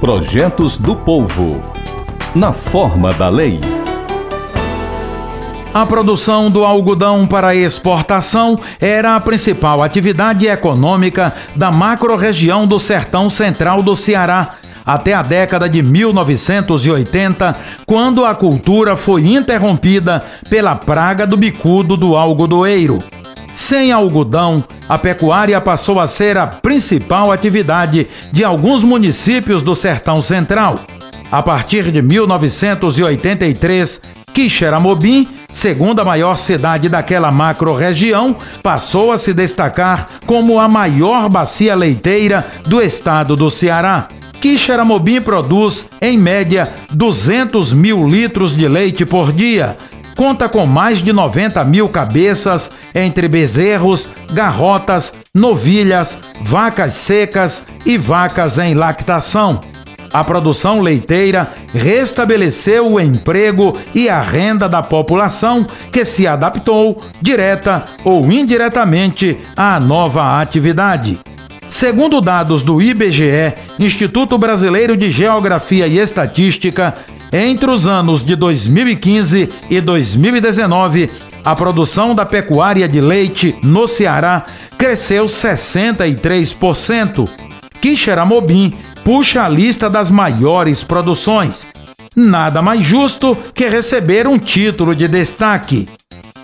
Projetos do Povo. Na forma da lei. A produção do algodão para exportação era a principal atividade econômica da macro-região do sertão central do Ceará, até a década de 1980, quando a cultura foi interrompida pela praga do bicudo do algodoeiro. Sem algodão, a pecuária passou a ser a principal atividade de alguns municípios do Sertão Central. A partir de 1983, Quixeramobim, segunda maior cidade daquela macro-região, passou a se destacar como a maior bacia leiteira do estado do Ceará. Quixeramobim produz, em média, 200 mil litros de leite por dia, conta com mais de 90 mil cabeças entre bezerros, garrotas, novilhas, vacas secas e vacas em lactação. A produção leiteira restabeleceu o emprego e a renda da população que se adaptou, direta ou indiretamente, à nova atividade. Segundo dados do IBGE, Instituto Brasileiro de Geografia e Estatística, entre os anos de 2015 e 2019, a produção da pecuária de leite no Ceará cresceu 63%. Quixeramobim puxa a lista das maiores produções. Nada mais justo que receber um título de destaque.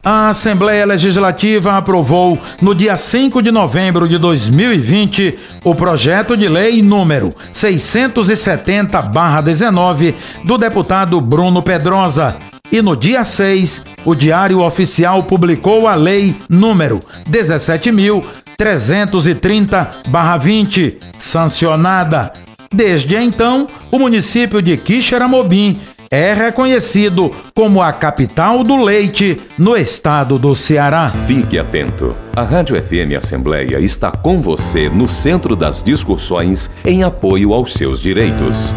A Assembleia Legislativa aprovou, no dia 5 de novembro de 2020, o projeto de lei número 670-19 do deputado Bruno Pedrosa. E no dia 6, o Diário Oficial publicou a lei número 17.330-20, sancionada. Desde então, o município de Quixeramobim é reconhecido como a capital do leite no estado do Ceará. Fique atento. A Rádio FM Assembleia está com você no centro das discussões em apoio aos seus direitos.